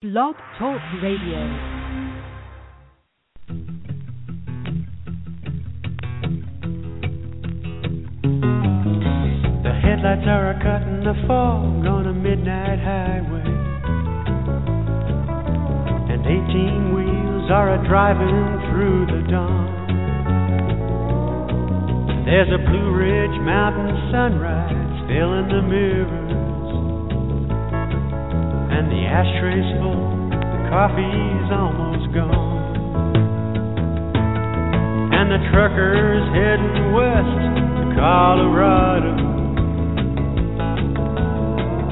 Blog Talk Radio. The headlights are a cutting the fog on a midnight highway. And 18 wheels are a driving through the dawn. There's a Blue Ridge Mountain sunrise filling the mirrors. And the ashtray's full, the coffee's almost gone. And the trucker's heading west to Colorado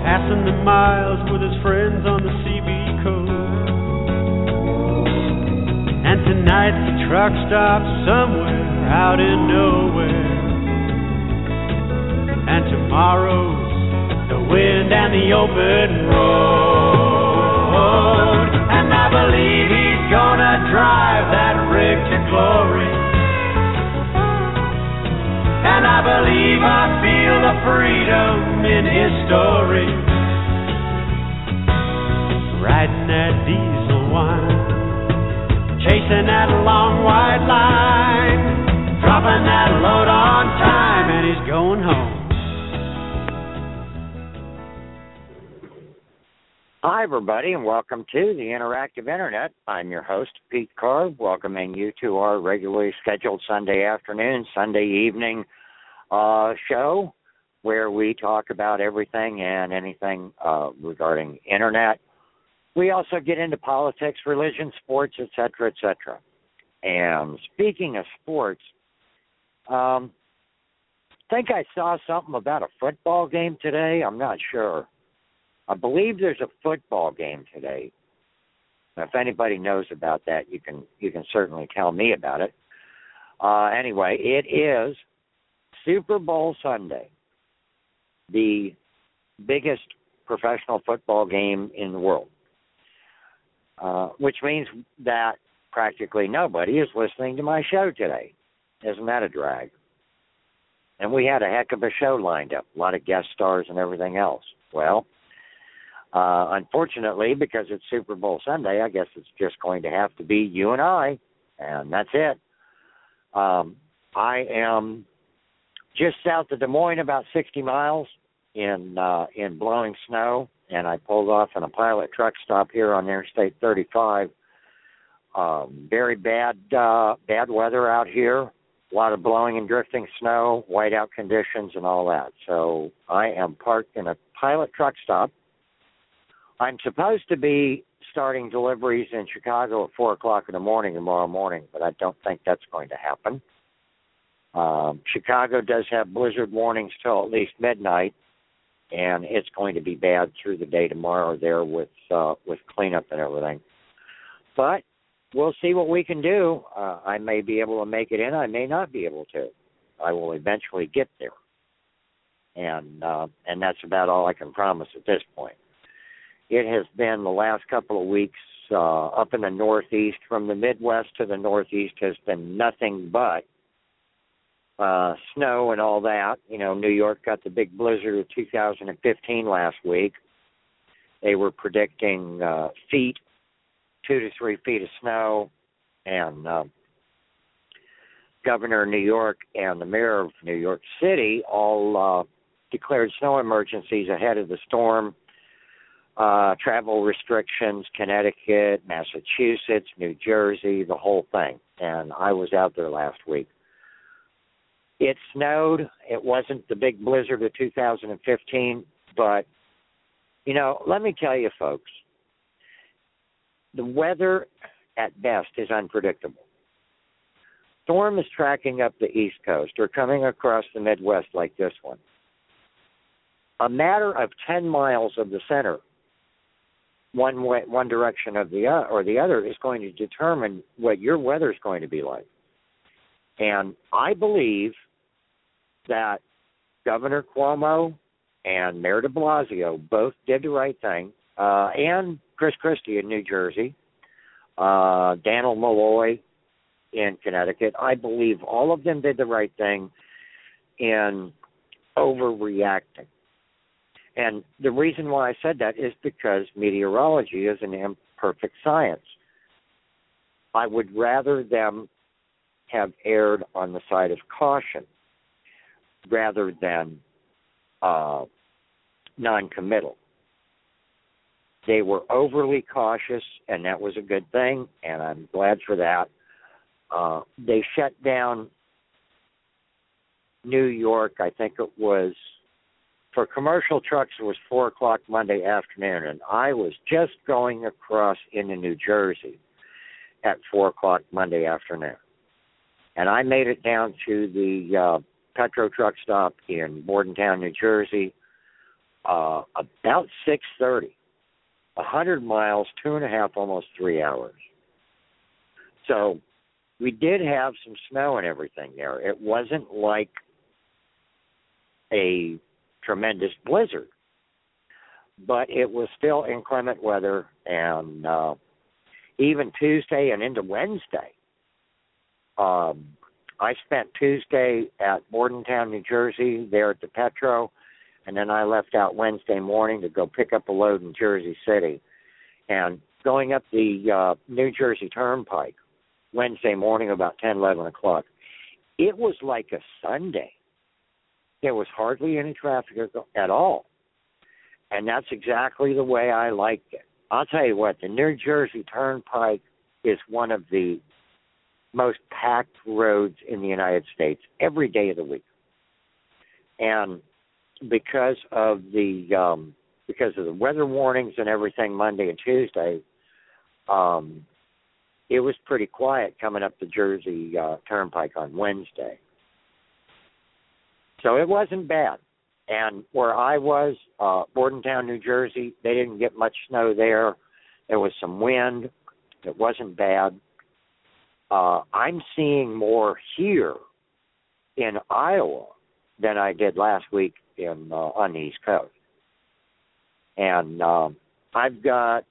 passing the miles with his friends on the CB coast. And tonight the truck stops somewhere out in nowhere. And tomorrow's wind and the open road. And I believe he's gonna drive that rig to glory. And I believe I feel the freedom in his story. Riding that diesel whine, chasing that long white line, dropping that load on time, and he's going home. Hi, everybody, and welcome to the Interactive Internet. I'm your host, Pete Carr, welcoming you to our regularly scheduled Sunday afternoon, Sunday evening uh, show where we talk about everything and anything uh, regarding Internet. We also get into politics, religion, sports, etc., etc. And speaking of sports, um, I think I saw something about a football game today. I'm not sure. I believe there's a football game today. If anybody knows about that, you can you can certainly tell me about it. Uh, anyway, it is Super Bowl Sunday, the biggest professional football game in the world, uh, which means that practically nobody is listening to my show today. Isn't that a drag? And we had a heck of a show lined up, a lot of guest stars and everything else. Well, uh, unfortunately, because it's Super Bowl Sunday, I guess it's just going to have to be you and I, and that's it. Um, I am just south of Des Moines, about 60 miles in uh, in blowing snow, and I pulled off in a pilot truck stop here on Interstate 35. Um, very bad uh, bad weather out here. A lot of blowing and drifting snow, whiteout conditions, and all that. So I am parked in a pilot truck stop I'm supposed to be starting deliveries in Chicago at four o'clock in the morning tomorrow morning, but I don't think that's going to happen. Um, Chicago does have blizzard warnings till at least midnight, and it's going to be bad through the day tomorrow there with uh, with cleanup and everything. But we'll see what we can do. Uh, I may be able to make it in. I may not be able to. I will eventually get there, and uh, and that's about all I can promise at this point it has been the last couple of weeks uh, up in the Northeast, from the Midwest to the Northeast, has been nothing but uh, snow and all that. You know, New York got the big blizzard of 2015 last week. They were predicting uh, feet, two to three feet of snow, and uh, Governor of New York and the Mayor of New York City all uh, declared snow emergencies ahead of the storm uh, travel restrictions, Connecticut, Massachusetts, New Jersey, the whole thing. And I was out there last week. It snowed. It wasn't the big blizzard of 2015, but you know, let me tell you, folks, the weather at best is unpredictable. Storm is tracking up the East Coast or coming across the Midwest like this one. A matter of 10 miles of the center one way, one direction of the uh, or the other is going to determine what your weather is going to be like. And I believe that Governor Cuomo and Mayor De Blasio both did the right thing, uh, and Chris Christie in New Jersey, uh, Dannel Malloy in Connecticut. I believe all of them did the right thing in overreacting. And the reason why I said that is because meteorology is an imperfect science. I would rather them have erred on the side of caution rather than uh, non-committal. They were overly cautious, and that was a good thing, and I'm glad for that. Uh, they shut down New York. I think it was for commercial trucks. It was four o'clock Monday afternoon, and I was just going across into New Jersey at four o'clock Monday afternoon, and I made it down to the uh, Petro truck stop in Bordentown, New Jersey, uh, about six thirty. A hundred miles, two and a half, almost three hours. So we did have some snow and everything there. It wasn't like a tremendous blizzard, but it was still inclement weather, and uh, even Tuesday and into Wednesday. Um, I spent Tuesday at Bordentown, New Jersey, there at the Petro, and then I left out Wednesday morning to go pick up a load in Jersey City. And going up the uh, New Jersey Turnpike Wednesday morning about ten, eleven o'clock, it was like a Sunday. There was hardly any traffic at all. And that's exactly the way I liked it. I'll tell you what, the New Jersey Turnpike is one of the most packed roads in the United States every day of the week. And because of the um because of the weather warnings and everything Monday and Tuesday, um it was pretty quiet coming up the Jersey uh Turnpike on Wednesday. So it wasn't bad. And where I was, uh Bordentown, New Jersey, they didn't get much snow there. There was some wind. It wasn't bad uh, I'm seeing more here in Iowa than I did last week in uh, on the East Coast, and um, I've got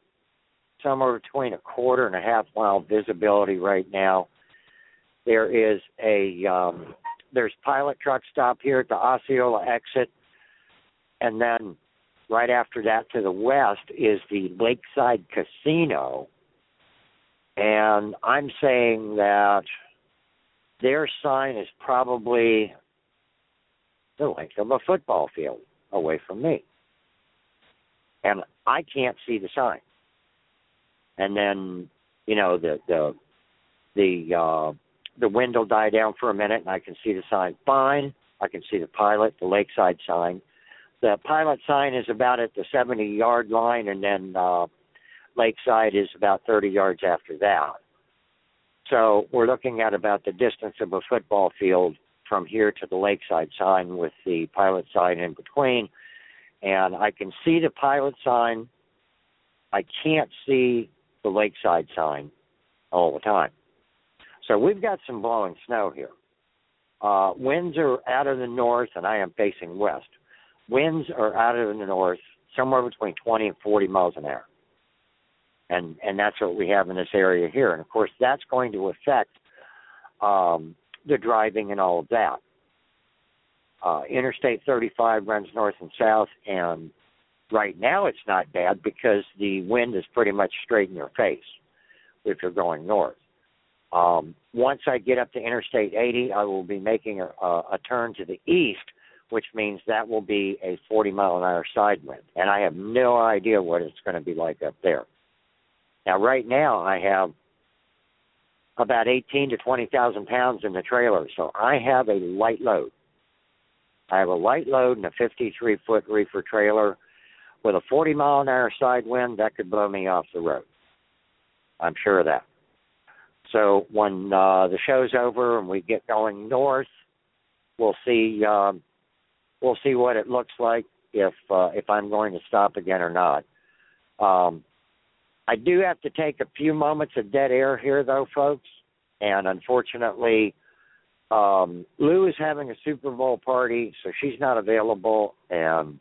somewhere between a quarter and a half mile visibility right now. There is a um, there's pilot truck stop here at the Osceola exit, and then right after that to the west is the Lakeside Casino and I'm saying that their sign is probably the length of a football field away from me. And I can't see the sign. And then, you know, the the the uh the wind will die down for a minute and I can see the sign fine. I can see the pilot, the lakeside sign. The pilot sign is about at the seventy yard line and then uh Lakeside is about 30 yards after that. So we're looking at about the distance of a football field from here to the Lakeside sign with the pilot sign in between. And I can see the pilot sign. I can't see the Lakeside sign all the time. So we've got some blowing snow here. Uh, winds are out of the north, and I am facing west. Winds are out of the north, somewhere between 20 and 40 miles an hour and and that's what we have in this area here. And of course, that's going to affect um, the driving and all of that. Uh, Interstate 35 runs north and south, and right now it's not bad because the wind is pretty much straight in your face if you're going north. Um, once I get up to Interstate 80, I will be making a, a, a turn to the east, which means that will be a 40 mile an hour side wind, and I have no idea what it's going to be like up there. Now, right now, I have about 18 to 20,000 pounds in the trailer, so I have a light load. I have a light load and a 53 foot reefer trailer with a 40 mile an hour side wind that could blow me off the road. I'm sure of that. So when uh, the show's over and we get going north, we'll see um, we'll see what it looks like if uh, if I'm going to stop again or not. Um, I do have to take a few moments of dead air here, though, folks. And unfortunately, um, Lou is having a Super Bowl party, so she's not available. And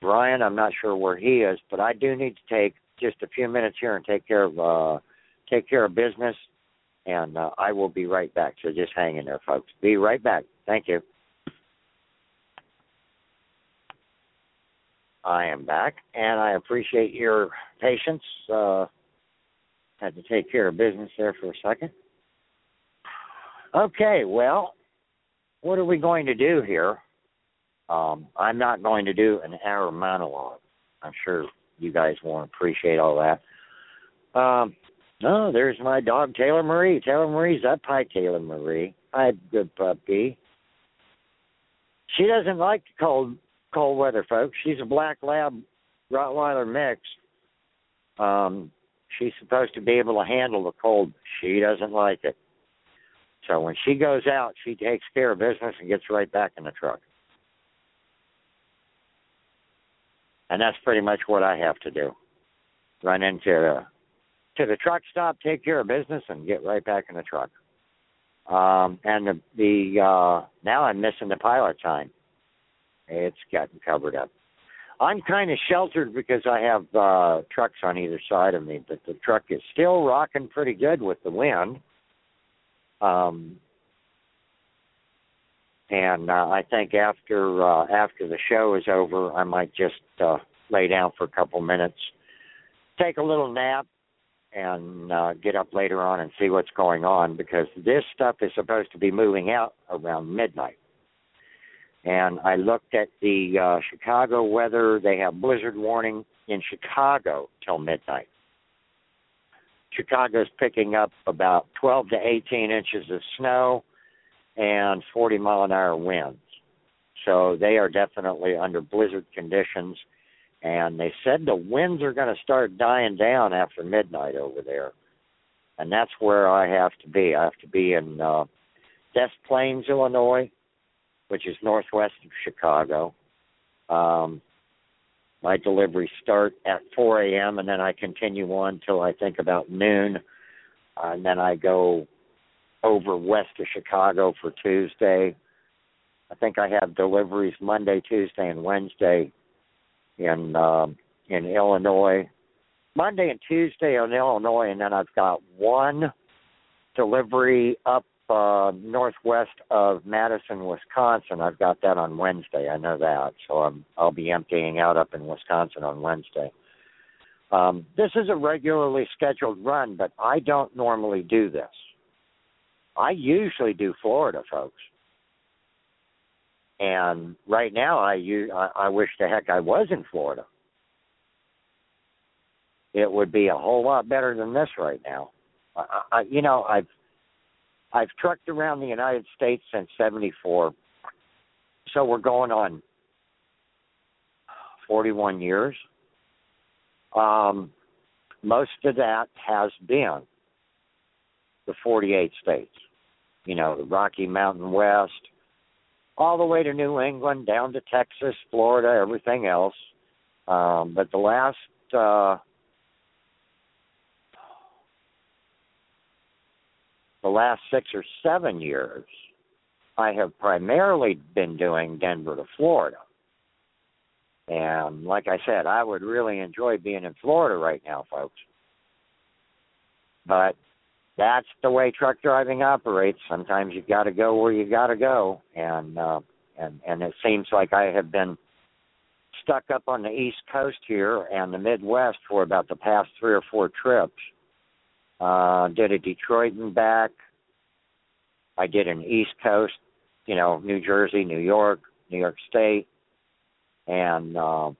Brian, I'm not sure where he is, but I do need to take just a few minutes here and take care of uh, take care of business. And uh, I will be right back. So just hang in there, folks. Be right back. Thank you. I am back, and I appreciate your patience. Uh, had to take care of business there for a second. Okay, well, what are we going to do here? Um, I'm not going to do an hour monologue. I'm sure you guys won't appreciate all that. Um, no, there's my dog Taylor Marie. Taylor Marie's up. Hi, Taylor Marie. Hi, good puppy. She doesn't like the cold cold weather, folks. She's a black lab Rottweiler mix. Um, she's supposed to be able to handle the cold. She doesn't like it. So when she goes out, she takes care of business and gets right back in the truck. And that's pretty much what I have to do. Run into to the truck stop, take care of business, and get right back in the truck. Um, and the, the uh, now I'm missing the pilot time. It's gotten covered up. I'm kind of sheltered because I have uh, trucks on either side of me, but the truck is still rocking pretty good with the wind. Um, and uh, I think after uh, after the show is over, I might just uh, lay down for a couple minutes, take a little nap, and uh, get up later on and see what's going on because this stuff is supposed to be moving out around midnight and I looked at the uh, Chicago weather. They have blizzard warning in Chicago till midnight. Chicago's picking up about 12 to 18 inches of snow and 40 mile an hour winds. So they are definitely under blizzard conditions. And they said the winds are going to start dying down after midnight over there. And that's where I have to be. I have to be in uh, Des Plaines, Illinois, which is northwest of Chicago. Um, my deliveries start at 4 a.m. and then I continue on till I think about noon, uh, and then I go over west of Chicago for Tuesday. I think I have deliveries Monday, Tuesday, and Wednesday in um, in Illinois. Monday and Tuesday in Illinois, and then I've got one delivery up uh, northwest of Madison, Wisconsin. I've got that on Wednesday. I know that, so I'm I'll be emptying out up in Wisconsin on Wednesday. Um, this is a regularly scheduled run, but I don't normally do this. I usually do Florida, folks. And right now, I, I I wish the heck I was in Florida. It would be a whole lot better than this right now. I, I you know I've I've trucked around the United States since 74. So we're going on 41 years. Um, most of that has been the 48 states. You know, the Rocky Mountain West, all the way to New England, down to Texas, Florida, everything else. Um, but the last uh, the last six or seven years, I have primarily been doing Denver to Florida. And like I said, I would really enjoy being in Florida right now, folks. But that's the way truck driving operates. Sometimes you got to go where you got to go, and uh, and and it seems like I have been stuck up on the East Coast here and the Midwest for about the past three or four trips uh, did a Detroit and back. I did an East Coast, you know, New Jersey, New York, New York State, and uh,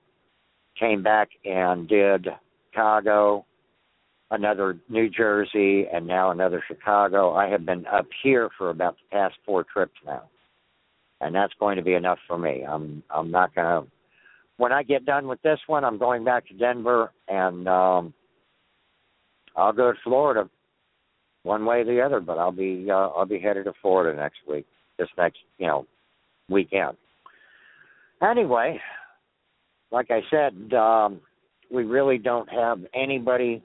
came back and did Chicago, another New Jersey, and now another Chicago. I have been up here for about the past four trips now, and that's going to be enough for me. I'm I'm not to. When I get done with this one, I'm going back to Denver and um, I'll go to Florida one way or the other, but I'll be uh, I'll be headed to Florida next week, this next you know weekend. Anyway, like I said, um, we really don't have anybody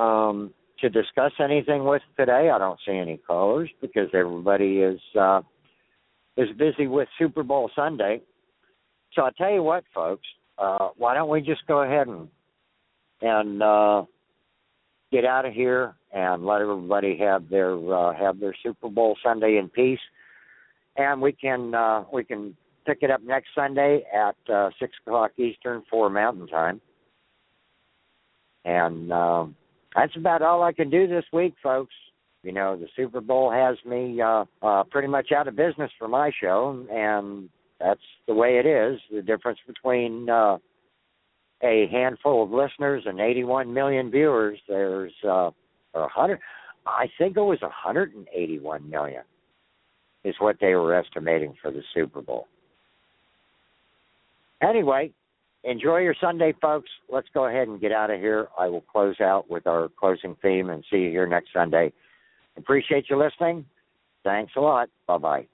um, to discuss anything with today. I don't see any callers because everybody is uh, is busy with Super Bowl Sunday. So I tell you what, folks, uh, why don't we just go ahead and and uh, get out of here and let everybody have their uh, have their Super Bowl Sunday in peace, and we can uh, we can pick it up next Sunday at uh, six o'clock Eastern, four Mountain Time, and uh, that's about all I can do this week, folks. You know, the Super Bowl has me uh, uh, pretty much out of business for my show, and that's the way it is. The difference between uh, a handful of listeners and 81 million viewers, there's uh, a hundred. I think it was 181 million is what they were estimating for the Super Bowl. Anyway, enjoy your Sunday, folks. Let's go ahead and get out of here. I will close out with our closing theme and see you here next Sunday. Appreciate you listening. Thanks a lot. Bye bye.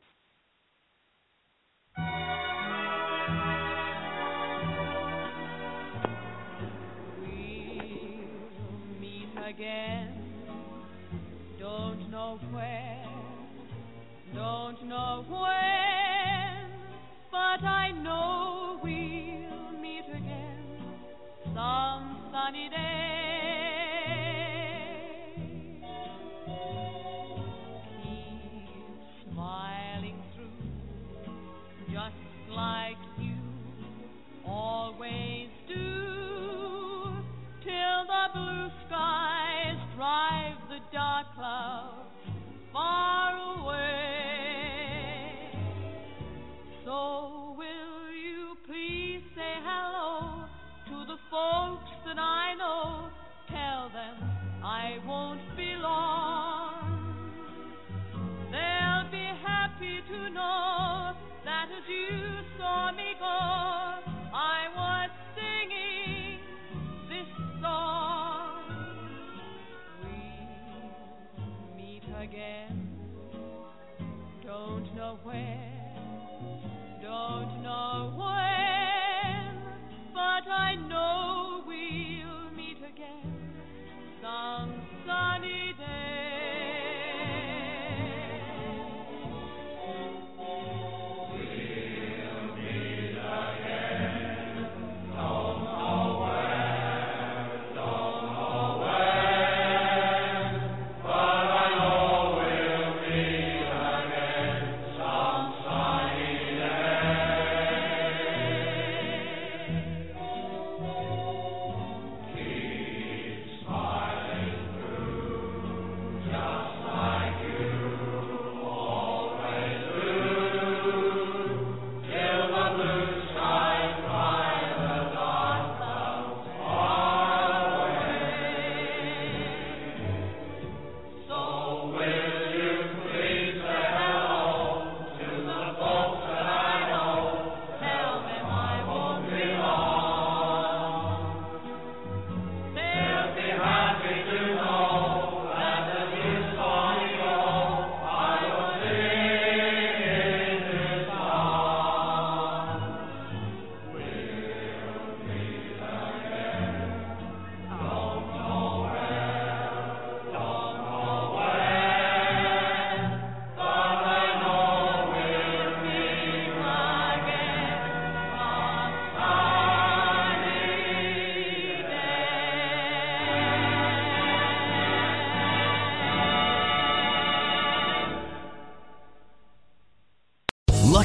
We'll meet again. Don't know where, don't know when,